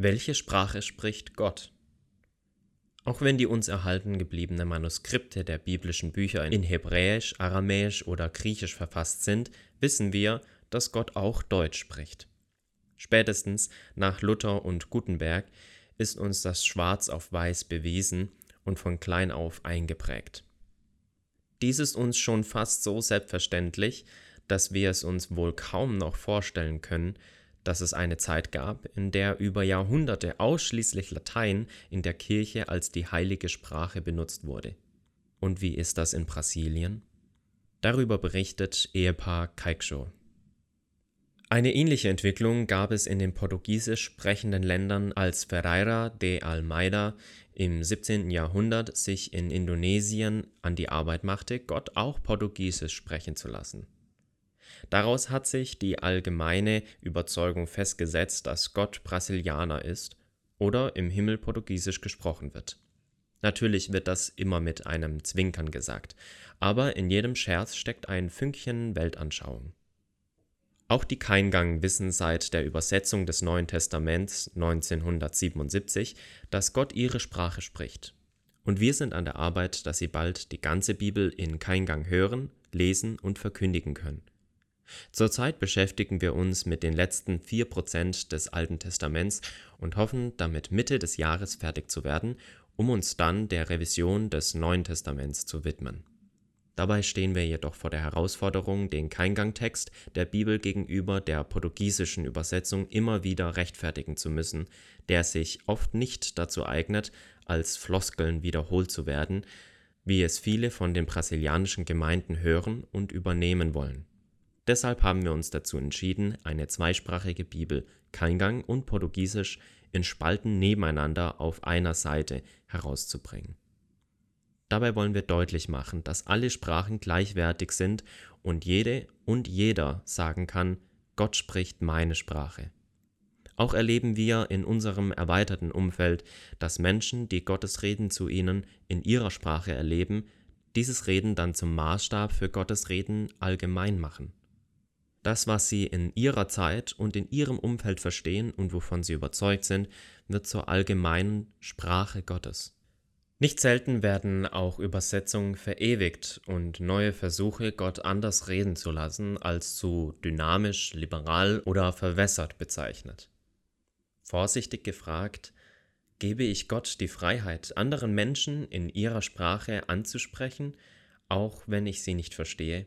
Welche Sprache spricht Gott? Auch wenn die uns erhalten gebliebenen Manuskripte der biblischen Bücher in Hebräisch, Aramäisch oder Griechisch verfasst sind, wissen wir, dass Gott auch Deutsch spricht. Spätestens nach Luther und Gutenberg ist uns das schwarz auf weiß bewiesen und von klein auf eingeprägt. Dies ist uns schon fast so selbstverständlich, dass wir es uns wohl kaum noch vorstellen können, dass es eine Zeit gab, in der über Jahrhunderte ausschließlich Latein in der Kirche als die heilige Sprache benutzt wurde. Und wie ist das in Brasilien? Darüber berichtet Ehepaar Caixa. Eine ähnliche Entwicklung gab es in den portugiesisch sprechenden Ländern, als Ferreira de Almeida im 17. Jahrhundert sich in Indonesien an die Arbeit machte, Gott auch Portugiesisch sprechen zu lassen. Daraus hat sich die allgemeine Überzeugung festgesetzt, dass Gott Brasilianer ist oder im Himmel Portugiesisch gesprochen wird. Natürlich wird das immer mit einem Zwinkern gesagt, aber in jedem Scherz steckt ein Fünkchen Weltanschauung. Auch die Keingang wissen seit der Übersetzung des Neuen Testaments 1977, dass Gott ihre Sprache spricht. Und wir sind an der Arbeit, dass sie bald die ganze Bibel in Keingang hören, lesen und verkündigen können. Zurzeit beschäftigen wir uns mit den letzten 4% des Alten Testaments und hoffen, damit Mitte des Jahres fertig zu werden, um uns dann der Revision des Neuen Testaments zu widmen. Dabei stehen wir jedoch vor der Herausforderung, den Keingangtext der Bibel gegenüber der portugiesischen Übersetzung immer wieder rechtfertigen zu müssen, der sich oft nicht dazu eignet, als Floskeln wiederholt zu werden, wie es viele von den brasilianischen Gemeinden hören und übernehmen wollen. Deshalb haben wir uns dazu entschieden, eine zweisprachige Bibel, Keingang und Portugiesisch, in Spalten nebeneinander auf einer Seite herauszubringen. Dabei wollen wir deutlich machen, dass alle Sprachen gleichwertig sind und jede und jeder sagen kann, Gott spricht meine Sprache. Auch erleben wir in unserem erweiterten Umfeld, dass Menschen, die Gottes Reden zu ihnen in ihrer Sprache erleben, dieses Reden dann zum Maßstab für Gottes Reden allgemein machen. Das, was sie in ihrer Zeit und in ihrem Umfeld verstehen und wovon sie überzeugt sind, wird zur allgemeinen Sprache Gottes. Nicht selten werden auch Übersetzungen verewigt und neue Versuche, Gott anders reden zu lassen, als zu dynamisch, liberal oder verwässert bezeichnet. Vorsichtig gefragt, gebe ich Gott die Freiheit, anderen Menschen in ihrer Sprache anzusprechen, auch wenn ich sie nicht verstehe?